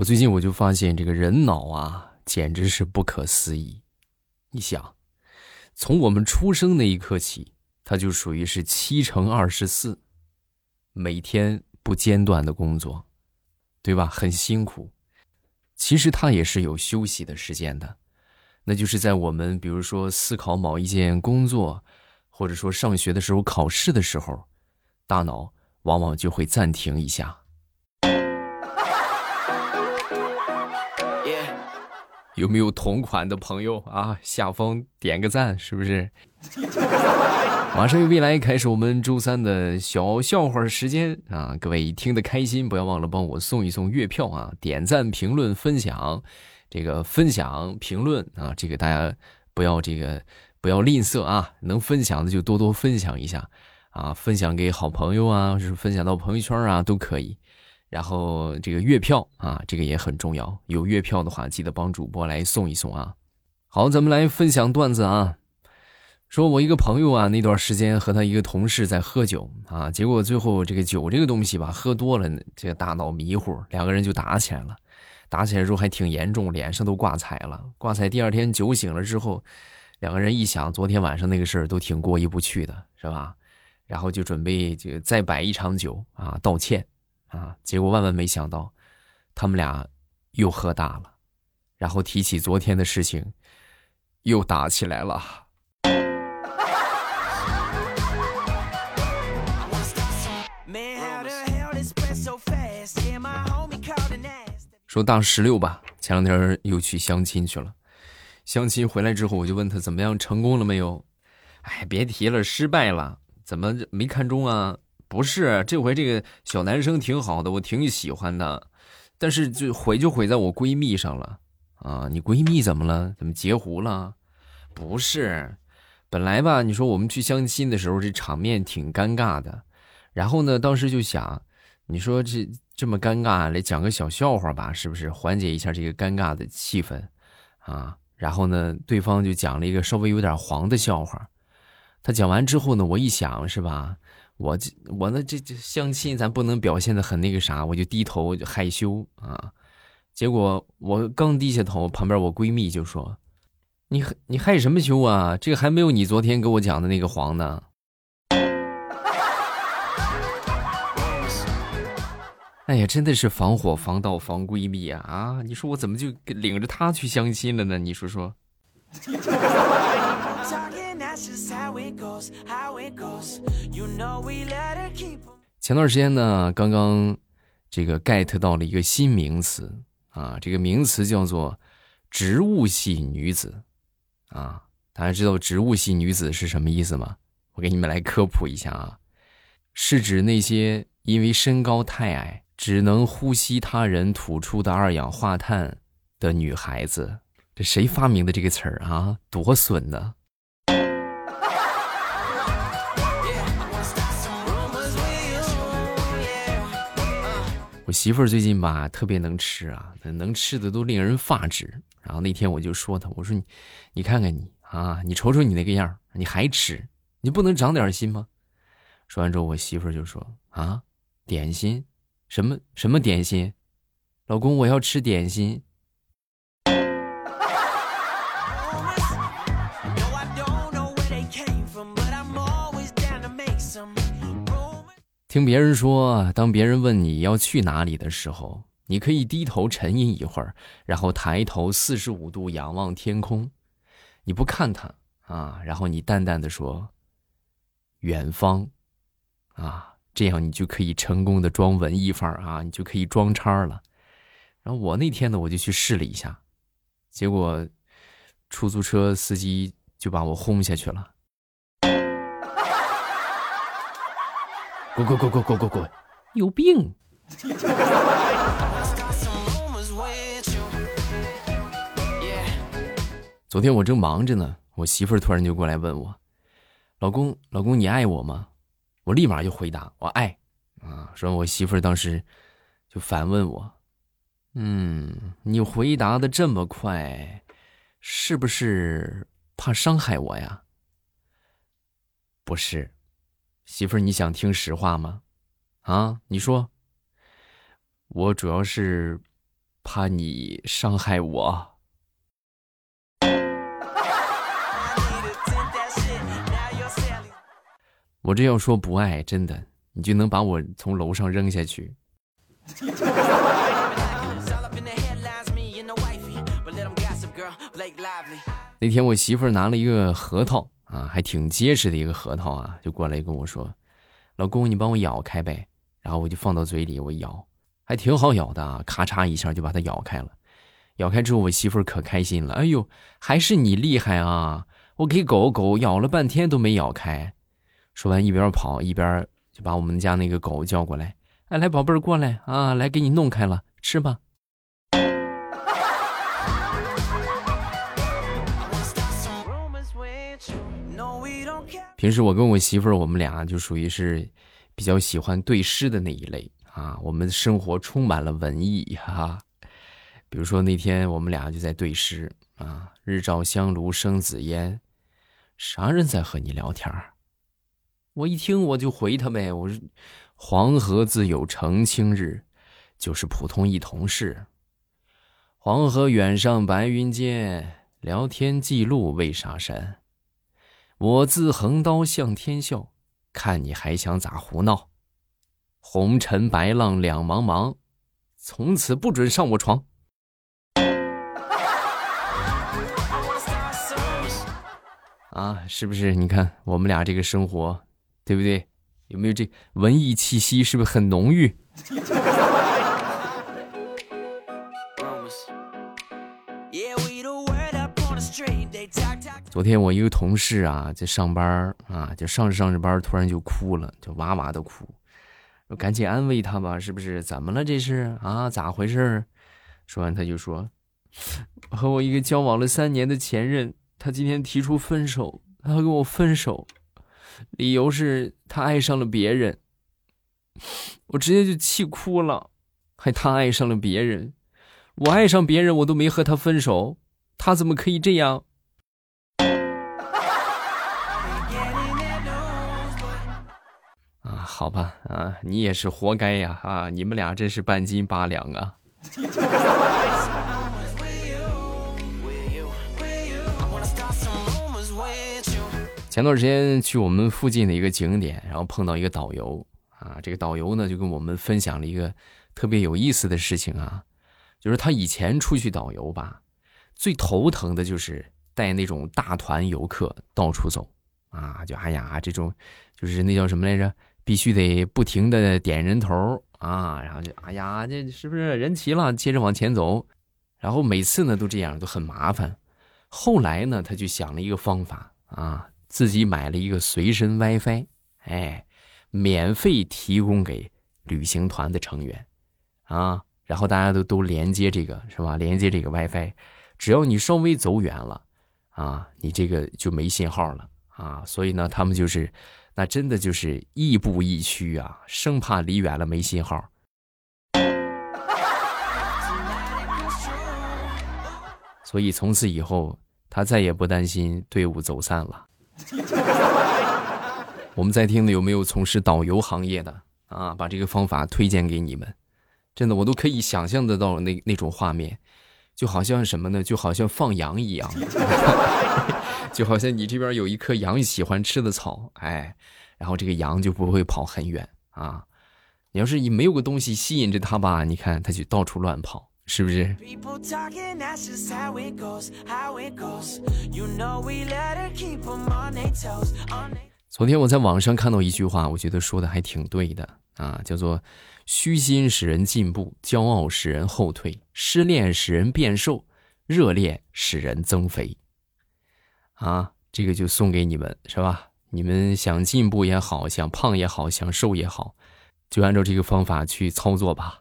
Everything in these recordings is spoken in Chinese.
我最近我就发现这个人脑啊，简直是不可思议。你想，从我们出生那一刻起，它就属于是七乘二十四，每天不间断的工作，对吧？很辛苦。其实它也是有休息的时间的，那就是在我们比如说思考某一件工作，或者说上学的时候考试的时候，大脑往往就会暂停一下。有没有同款的朋友啊？下方点个赞，是不是？马上由未来开始我们周三的小笑话时间啊！各位听得开心，不要忘了帮我送一送月票啊！点赞、评论、分享，这个分享、评论啊，这个大家不要这个不要吝啬啊！能分享的就多多分享一下啊！分享给好朋友啊，是分享到朋友圈啊，都可以。然后这个月票啊，这个也很重要。有月票的话，记得帮主播来送一送啊。好，咱们来分享段子啊。说我一个朋友啊，那段时间和他一个同事在喝酒啊，结果最后这个酒这个东西吧，喝多了，这个大脑迷糊，两个人就打起来了。打起来之后还挺严重，脸上都挂彩了。挂彩，第二天酒醒了之后，两个人一想，昨天晚上那个事儿都挺过意不去的，是吧？然后就准备就再摆一场酒啊，道歉。啊！结果万万没想到，他们俩又喝大了，然后提起昨天的事情，又打起来了。说大石榴吧，前两天又去相亲去了，相亲回来之后，我就问他怎么样，成功了没有？哎，别提了，失败了。怎么没看中啊？不是这回这个小男生挺好的，我挺喜欢的，但是就毁就毁在我闺蜜上了啊！你闺蜜怎么了？怎么截胡了？不是，本来吧，你说我们去相亲的时候，这场面挺尴尬的。然后呢，当时就想，你说这这么尴尬，来讲个小笑话吧，是不是缓解一下这个尴尬的气氛啊？然后呢，对方就讲了一个稍微有点黄的笑话。他讲完之后呢，我一想，是吧？我这我那这这相亲，咱不能表现的很那个啥，我就低头就害羞啊。结果我刚低下头，旁边我闺蜜就说：“你你害什么羞啊？这个还没有你昨天给我讲的那个黄呢。”哎呀，真的是防火防盗防闺蜜啊！啊，你说我怎么就领着她去相亲了呢？你说说。前段时间呢，刚刚这个 get 到了一个新名词啊，这个名词叫做“植物系女子”啊。大家知道“植物系女子”是什么意思吗？我给你们来科普一下啊，是指那些因为身高太矮，只能呼吸他人吐出的二氧化碳的女孩子。这谁发明的这个词儿啊？多损呢！我媳妇儿最近吧特别能吃啊，能吃的都令人发指。然后那天我就说她，我说你，你看看你啊，你瞅瞅你那个样你还吃，你不能长点心吗？说完之后，我媳妇儿就说啊，点心，什么什么点心？老公，我要吃点心。听别人说，当别人问你要去哪里的时候，你可以低头沉吟一会儿，然后抬头四十五度仰望天空，你不看他啊，然后你淡淡的说：“远方。”啊，这样你就可以成功的装文艺范儿啊，你就可以装叉了。然后我那天呢，我就去试了一下，结果出租车司机就把我轰下去了。滚滚滚滚滚滚滚！有病！昨天我正忙着呢，我媳妇儿突然就过来问我：“老公，老公，你爱我吗？”我立马就回答：“我爱。”啊，说我媳妇儿当时就反问我：“嗯，你回答的这么快，是不是怕伤害我呀？”不是。媳妇儿，你想听实话吗？啊，你说。我主要是怕你伤害我。我这要说不爱，真的，你就能把我从楼上扔下去。那天我媳妇儿拿了一个核桃啊，还挺结实的一个核桃啊，就过来跟我说：“老公，你帮我咬开呗。”然后我就放到嘴里，我咬，还挺好咬的啊，咔嚓一下就把它咬开了。咬开之后，我媳妇儿可开心了，哎呦，还是你厉害啊！我给狗狗咬了半天都没咬开。说完一边跑一边就把我们家那个狗叫过来，哎，来宝贝儿过来啊，来给你弄开了，吃吧。平时我跟我媳妇儿，我们俩就属于是比较喜欢对诗的那一类啊。我们生活充满了文艺哈。比如说那天我们俩就在对诗啊，“日照香炉生紫烟”，啥人在和你聊天儿我一听我就回他呗，我说：“黄河自有澄清日，就是普通一同事。黄河远上白云间，聊天记录为啥删？”我自横刀向天笑，看你还想咋胡闹？红尘白浪两茫茫，从此不准上我床。啊，是不是？你看我们俩这个生活，对不对？有没有这文艺气息？是不是很浓郁？昨天我一个同事啊，在上班啊，就上着上着班，突然就哭了，就哇哇的哭。我赶紧安慰他吧，是不是？怎么了？这是啊？咋回事？说完他就说：“和我一个交往了三年的前任，他今天提出分手，他要跟我分手，理由是他爱上了别人。”我直接就气哭了，还他爱上了别人，我爱上别人我都没和他分手，他怎么可以这样？好吧，啊，你也是活该呀！啊，你们俩真是半斤八两啊！前段时间去我们附近的一个景点，然后碰到一个导游啊，这个导游呢就跟我们分享了一个特别有意思的事情啊，就是他以前出去导游吧，最头疼的就是带那种大团游客到处走啊，就哎呀，这种就是那叫什么来着？必须得不停的点人头啊，然后就哎呀，这是不是人齐了？接着往前走，然后每次呢都这样，都很麻烦。后来呢，他就想了一个方法啊，自己买了一个随身 WiFi，哎，免费提供给旅行团的成员啊，然后大家都都连接这个是吧？连接这个 WiFi，只要你稍微走远了啊，你这个就没信号了啊，所以呢，他们就是。那真的就是亦步亦趋啊，生怕离远了没信号。所以从此以后，他再也不担心队伍走散了。我们在听的有没有从事导游行业的啊？把这个方法推荐给你们。真的，我都可以想象得到那那种画面，就好像什么呢？就好像放羊一样。就好像你这边有一棵羊喜欢吃的草，哎，然后这个羊就不会跑很远啊。你要是你没有个东西吸引着它吧，你看它就到处乱跑，是不是？昨天我在网上看到一句话，我觉得说的还挺对的啊，叫做“虚心使人进步，骄傲使人后退，失恋使人变瘦，热恋使人增肥。”啊，这个就送给你们，是吧？你们想进步也好，想胖也好，想瘦也好，就按照这个方法去操作吧。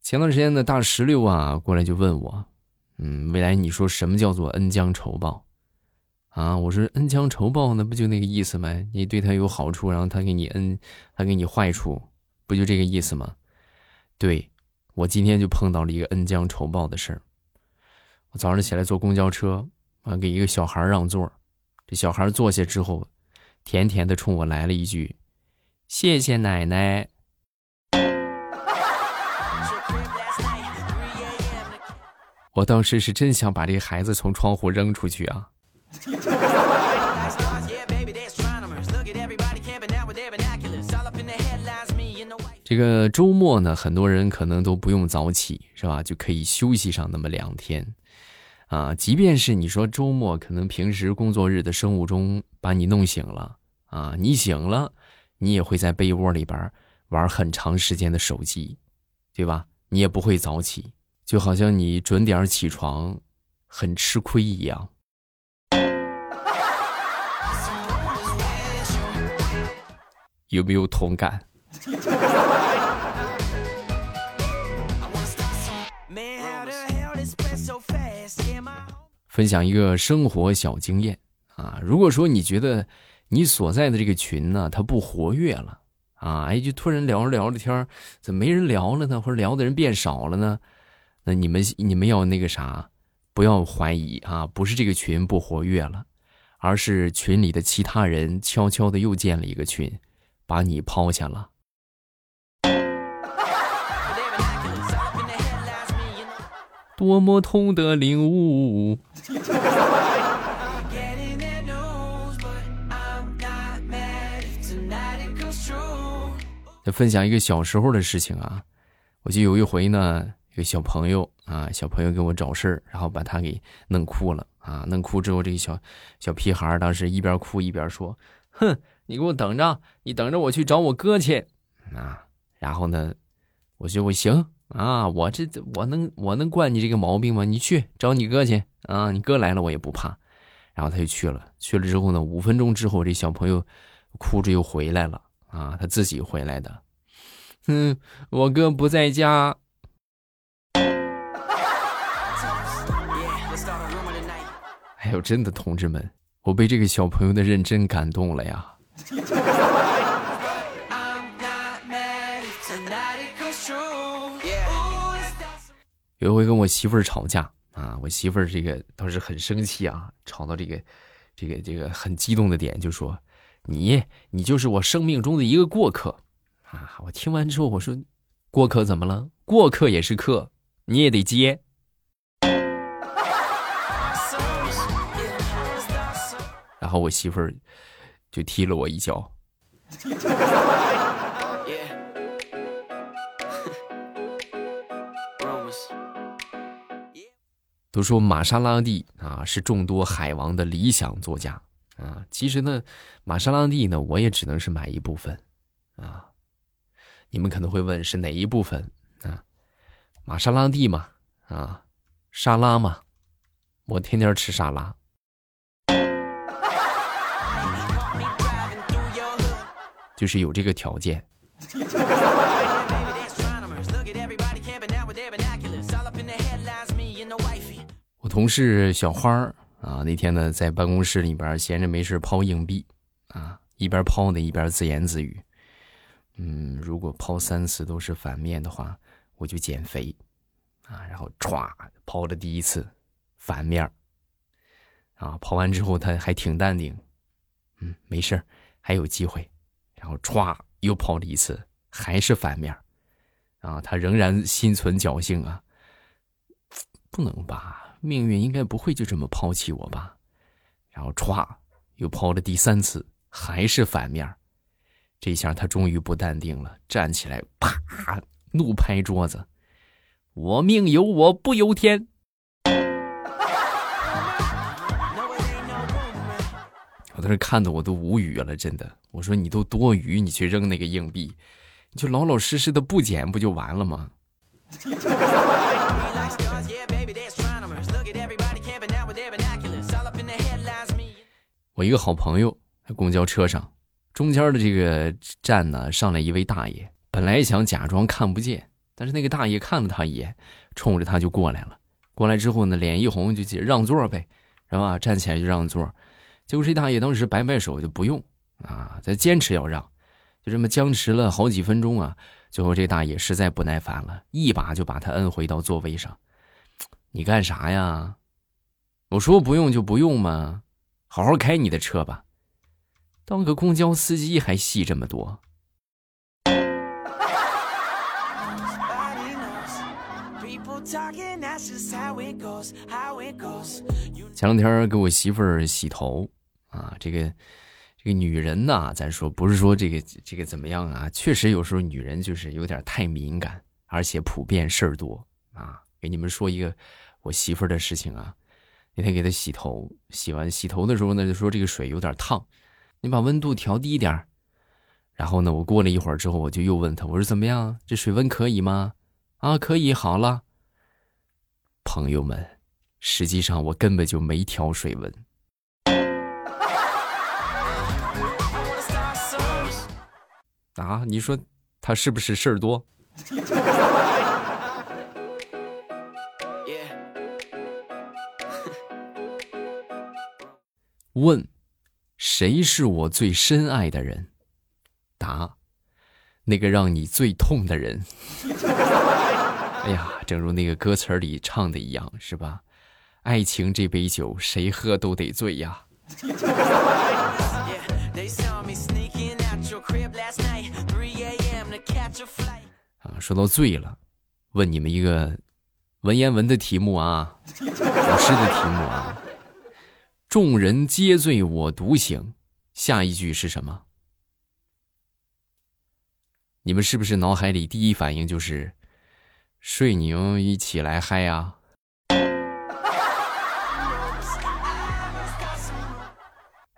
前段时间的大石榴啊，过来就问我，嗯，未来你说什么叫做恩将仇报？啊，我说恩将仇报，那不就那个意思吗？你对他有好处，然后他给你恩，他给你坏处，不就这个意思吗？对，我今天就碰到了一个恩将仇报的事儿。我早上起来坐公交车，啊，给一个小孩让座。这小孩坐下之后，甜甜的冲我来了一句：“谢谢奶奶。”我当时是真想把这孩子从窗户扔出去啊！这个周末呢，很多人可能都不用早起，是吧？就可以休息上那么两天，啊，即便是你说周末，可能平时工作日的生物钟把你弄醒了，啊，你醒了，你也会在被窝里边玩很长时间的手机，对吧？你也不会早起。就好像你准点起床，很吃亏一样。有没有同感？分享一个生活小经验啊！如果说你觉得你所在的这个群呢，它不活跃了啊，哎，就突然聊着聊着天怎么没人聊了呢？或者聊的人变少了呢？那你们你们要那个啥，不要怀疑啊，不是这个群不活跃了，而是群里的其他人悄悄的又建了一个群，把你抛下了。多么痛的领悟！再分享一个小时候的事情啊，我就有一回呢。一个小朋友啊，小朋友给我找事儿，然后把他给弄哭了啊！弄哭之后，这个小小屁孩当时一边哭一边说：“哼，你给我等着，你等着我去找我哥去啊！”然后呢，我说：“我行啊，我这我能我能惯你这个毛病吗？你去找你哥去啊！你哥来了我也不怕。”然后他就去了，去了之后呢，五分钟之后，这小朋友哭着又回来了啊！他自己回来的，嗯，我哥不在家。哎呦真的同志们，我被这个小朋友的认真感动了呀！有一回跟我媳妇儿吵架啊，我媳妇儿这个当时很生气啊，吵到这个这个这个很激动的点，就说：“你你就是我生命中的一个过客啊！”我听完之后我说：“过客怎么了？过客也是客，你也得接。”然后我媳妇儿就踢了我一脚。都说玛莎拉蒂啊是众多海王的理想作家啊，其实呢，玛莎拉蒂呢我也只能是买一部分啊。你们可能会问是哪一部分啊？玛莎拉蒂嘛啊，沙拉嘛，我天天吃沙拉。就是有这个条件。我同事小花儿啊，那天呢在办公室里边闲着没事抛硬币啊，一边抛呢一边自言自语：“嗯，如果抛三次都是反面的话，我就减肥啊。”然后歘抛了第一次反面啊，抛完之后他还挺淡定，嗯，没事还有机会。然后歘，又抛了一次，还是反面啊！他仍然心存侥幸啊，不能吧？命运应该不会就这么抛弃我吧？然后歘，又抛了第三次，还是反面这下他终于不淡定了，站起来，啪，怒拍桌子：“我命由我不由天！”我当时看的我都无语了，真的。我说你都多余，你去扔那个硬币，你就老老实实的不捡不就完了吗？我一个好朋友在公交车上，中间的这个站呢，上来一位大爷，本来想假装看不见，但是那个大爷看了他一眼，冲着他就过来了。过来之后呢，脸一红就让座呗，是吧？站起来就让座，结果这大爷当时摆摆手就不用。啊，在坚持要让，就这么僵持了好几分钟啊！最后这大爷实在不耐烦了，一把就把他摁回到座位上。你干啥呀？我说不用就不用嘛，好好开你的车吧，当个公交司机还戏这么多。前两天给我媳妇儿洗头啊，这个这个女人呐，咱说不是说这个这个怎么样啊，确实有时候女人就是有点太敏感，而且普遍事儿多啊。给你们说一个我媳妇儿的事情啊，那天给她洗头，洗完洗头的时候呢，就说这个水有点烫，你把温度调低点儿。然后呢，我过了一会儿之后，我就又问她，我说怎么样，这水温可以吗？啊，可以，好了。朋友们，实际上我根本就没调水温。啊，你说他是不是事儿多？问：谁是我最深爱的人？答：那个让你最痛的人。哎呀，正如那个歌词里唱的一样，是吧？爱情这杯酒，谁喝都得醉呀。啊，说到醉了，问你们一个文言文的题目啊，古诗的题目啊。众人皆醉我独醒，下一句是什么？你们是不是脑海里第一反应就是？睡牛一起来嗨呀！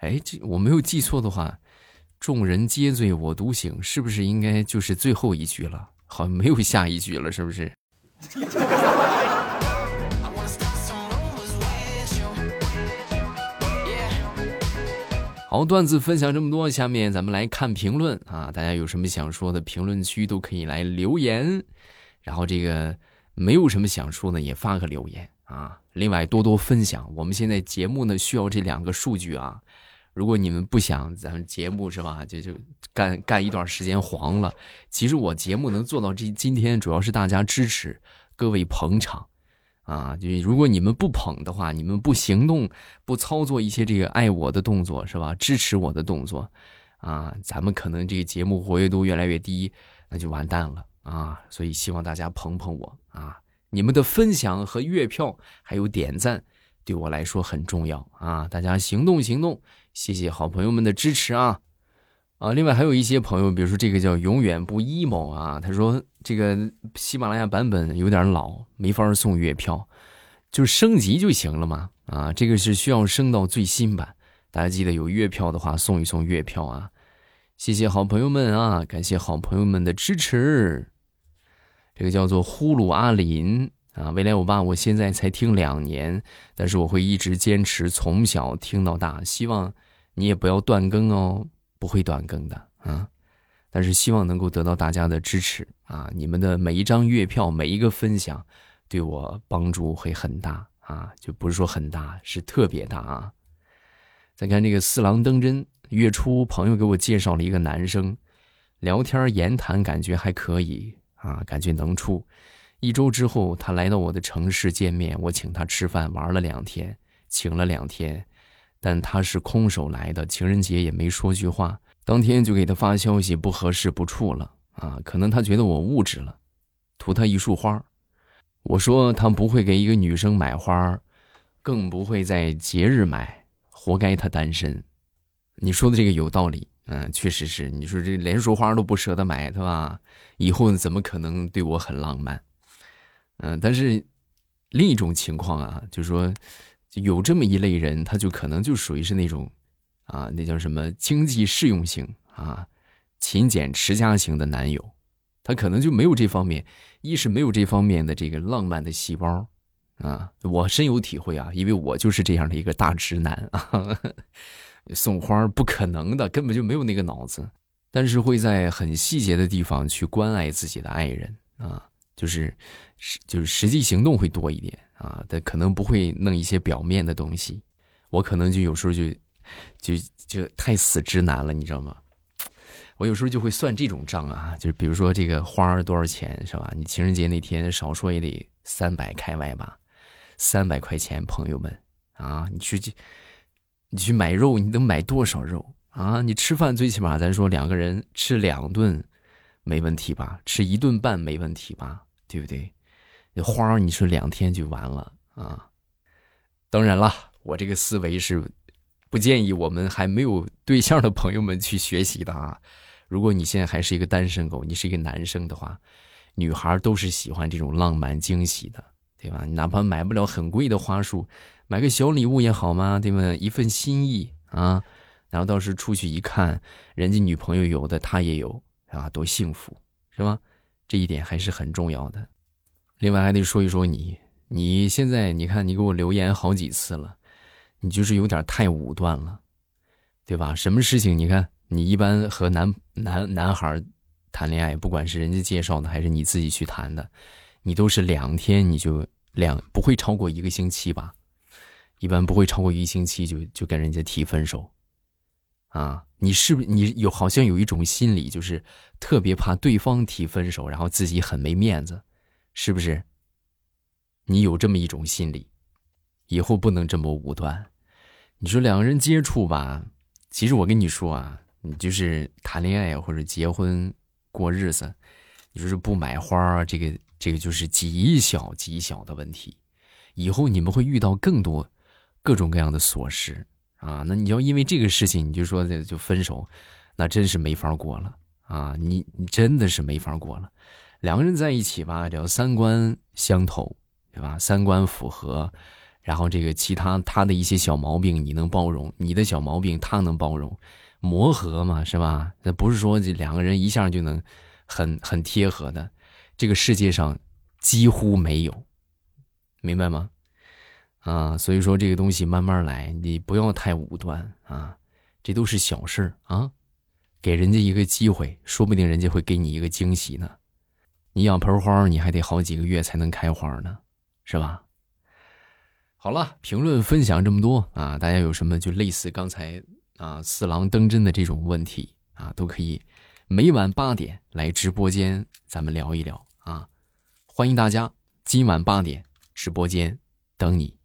哎，这我没有记错的话，“众人皆醉我独醒”是不是应该就是最后一句了？好像没有下一句了，是不是？好，段子分享这么多，下面咱们来看评论啊！大家有什么想说的，评论区都可以来留言。然后这个没有什么想说的，也发个留言啊！另外多多分享。我们现在节目呢需要这两个数据啊。如果你们不想咱们节目是吧，就就干干一段时间黄了。其实我节目能做到这今天，主要是大家支持，各位捧场啊。就如果你们不捧的话，你们不行动，不操作一些这个爱我的动作是吧？支持我的动作啊，咱们可能这个节目活跃度越来越低，那就完蛋了。啊，所以希望大家捧捧我啊！你们的分享和月票还有点赞，对我来说很重要啊！大家行动行动，谢谢好朋友们的支持啊！啊，另外还有一些朋友，比如说这个叫永远不 emo 啊，他说这个喜马拉雅版本有点老，没法送月票，就升级就行了嘛！啊，这个是需要升到最新版，大家记得有月票的话送一送月票啊！谢谢好朋友们啊，感谢好朋友们的支持。这个叫做呼噜阿林啊，未来我爸，我现在才听两年，但是我会一直坚持，从小听到大。希望你也不要断更哦，不会断更的啊。但是希望能够得到大家的支持啊，你们的每一张月票，每一个分享，对我帮助会很大啊，就不是说很大，是特别大啊。再看这个四郎登真，月初朋友给我介绍了一个男生，聊天言谈感觉还可以。啊，感觉能处。一周之后，他来到我的城市见面，我请他吃饭，玩了两天，请了两天，但他是空手来的，情人节也没说句话。当天就给他发消息，不合适，不处了。啊，可能他觉得我物质了，图他一束花。我说他不会给一个女生买花，更不会在节日买，活该他单身。你说的这个有道理。嗯，确实是。你说这连束花都不舍得买，对吧？以后怎么可能对我很浪漫？嗯，但是另一种情况啊，就是说有这么一类人，他就可能就属于是那种啊，那叫什么经济适用型啊，勤俭持家型的男友，他可能就没有这方面，一是没有这方面的这个浪漫的细胞啊。我深有体会啊，因为我就是这样的一个大直男啊。送花不可能的，根本就没有那个脑子，但是会在很细节的地方去关爱自己的爱人啊，就是实就是实际行动会多一点啊，但可能不会弄一些表面的东西。我可能就有时候就就就太死直男了，你知道吗？我有时候就会算这种账啊，就是比如说这个花多少钱是吧？你情人节那天少说也得三百开外吧，三百块钱，朋友们啊！你去，你去买肉，你能买多少肉啊？你吃饭最起码咱说两个人吃两顿，没问题吧？吃一顿半没问题吧？对不对？那花你说两天就完了啊！当然了，我这个思维是不建议我们还没有对象的朋友们去学习的啊。如果你现在还是一个单身狗，你是一个男生的话，女孩都是喜欢这种浪漫惊喜的，对吧？哪怕买不了很贵的花束，买个小礼物也好嘛，对吧？一份心意啊，然后到时出去一看，人家女朋友有的，他也有，啊，多幸福，是吧？这一点还是很重要的。另外还得说一说你，你现在你看你给我留言好几次了，你就是有点太武断了，对吧？什么事情你看？你一般和男男男孩谈恋爱，不管是人家介绍的还是你自己去谈的，你都是两天你就两不会超过一个星期吧？一般不会超过一星期就就跟人家提分手，啊？你是不是你有好像有一种心理，就是特别怕对方提分手，然后自己很没面子，是不是？你有这么一种心理，以后不能这么武断。你说两个人接触吧，其实我跟你说啊。你就是谈恋爱或者结婚过日子，你说是不买花这个这个就是极小极小的问题。以后你们会遇到更多各种各样的琐事啊！那你要因为这个事情你就说这就分手，那真是没法过了啊！你你真的是没法过了。两个人在一起吧，只要三观相投，对吧？三观符合，然后这个其他他的一些小毛病你能包容，你的小毛病他能包容。磨合嘛，是吧？那不是说这两个人一下就能很很贴合的，这个世界上几乎没有，明白吗？啊，所以说这个东西慢慢来，你不要太武断啊，这都是小事啊，给人家一个机会，说不定人家会给你一个惊喜呢。你养盆花，你还得好几个月才能开花呢，是吧？好了，评论分享这么多啊，大家有什么就类似刚才。啊，四郎登真的这种问题啊，都可以每晚八点来直播间，咱们聊一聊啊！欢迎大家今晚八点直播间等你。